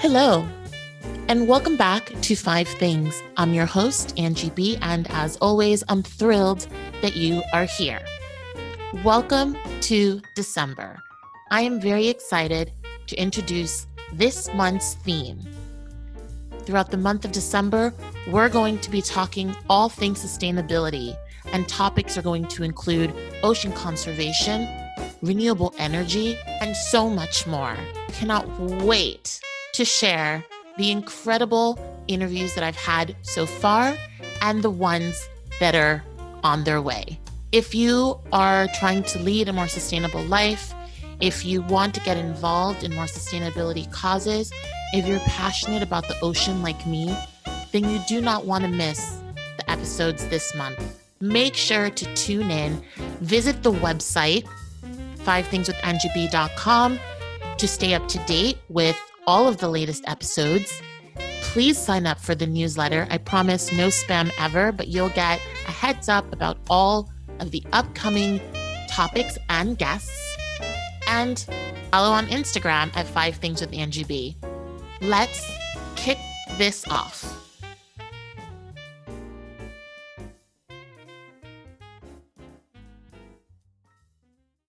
Hello, and welcome back to Five Things. I'm your host, Angie B, and as always, I'm thrilled that you are here. Welcome to December. I am very excited to introduce this month's theme. Throughout the month of December, we're going to be talking all things sustainability, and topics are going to include ocean conservation, renewable energy, and so much more. Cannot wait to share the incredible interviews that I've had so far and the ones that are on their way. If you are trying to lead a more sustainable life, if you want to get involved in more sustainability causes, if you're passionate about the ocean like me, then you do not want to miss the episodes this month. Make sure to tune in, visit the website, fivethingswithangieb.com, to stay up to date with all of the latest episodes. Please sign up for the newsletter. I promise no spam ever, but you'll get a heads up about all of the upcoming topics and guests. And follow on Instagram at Five Things with Angie B. Let's kick this off.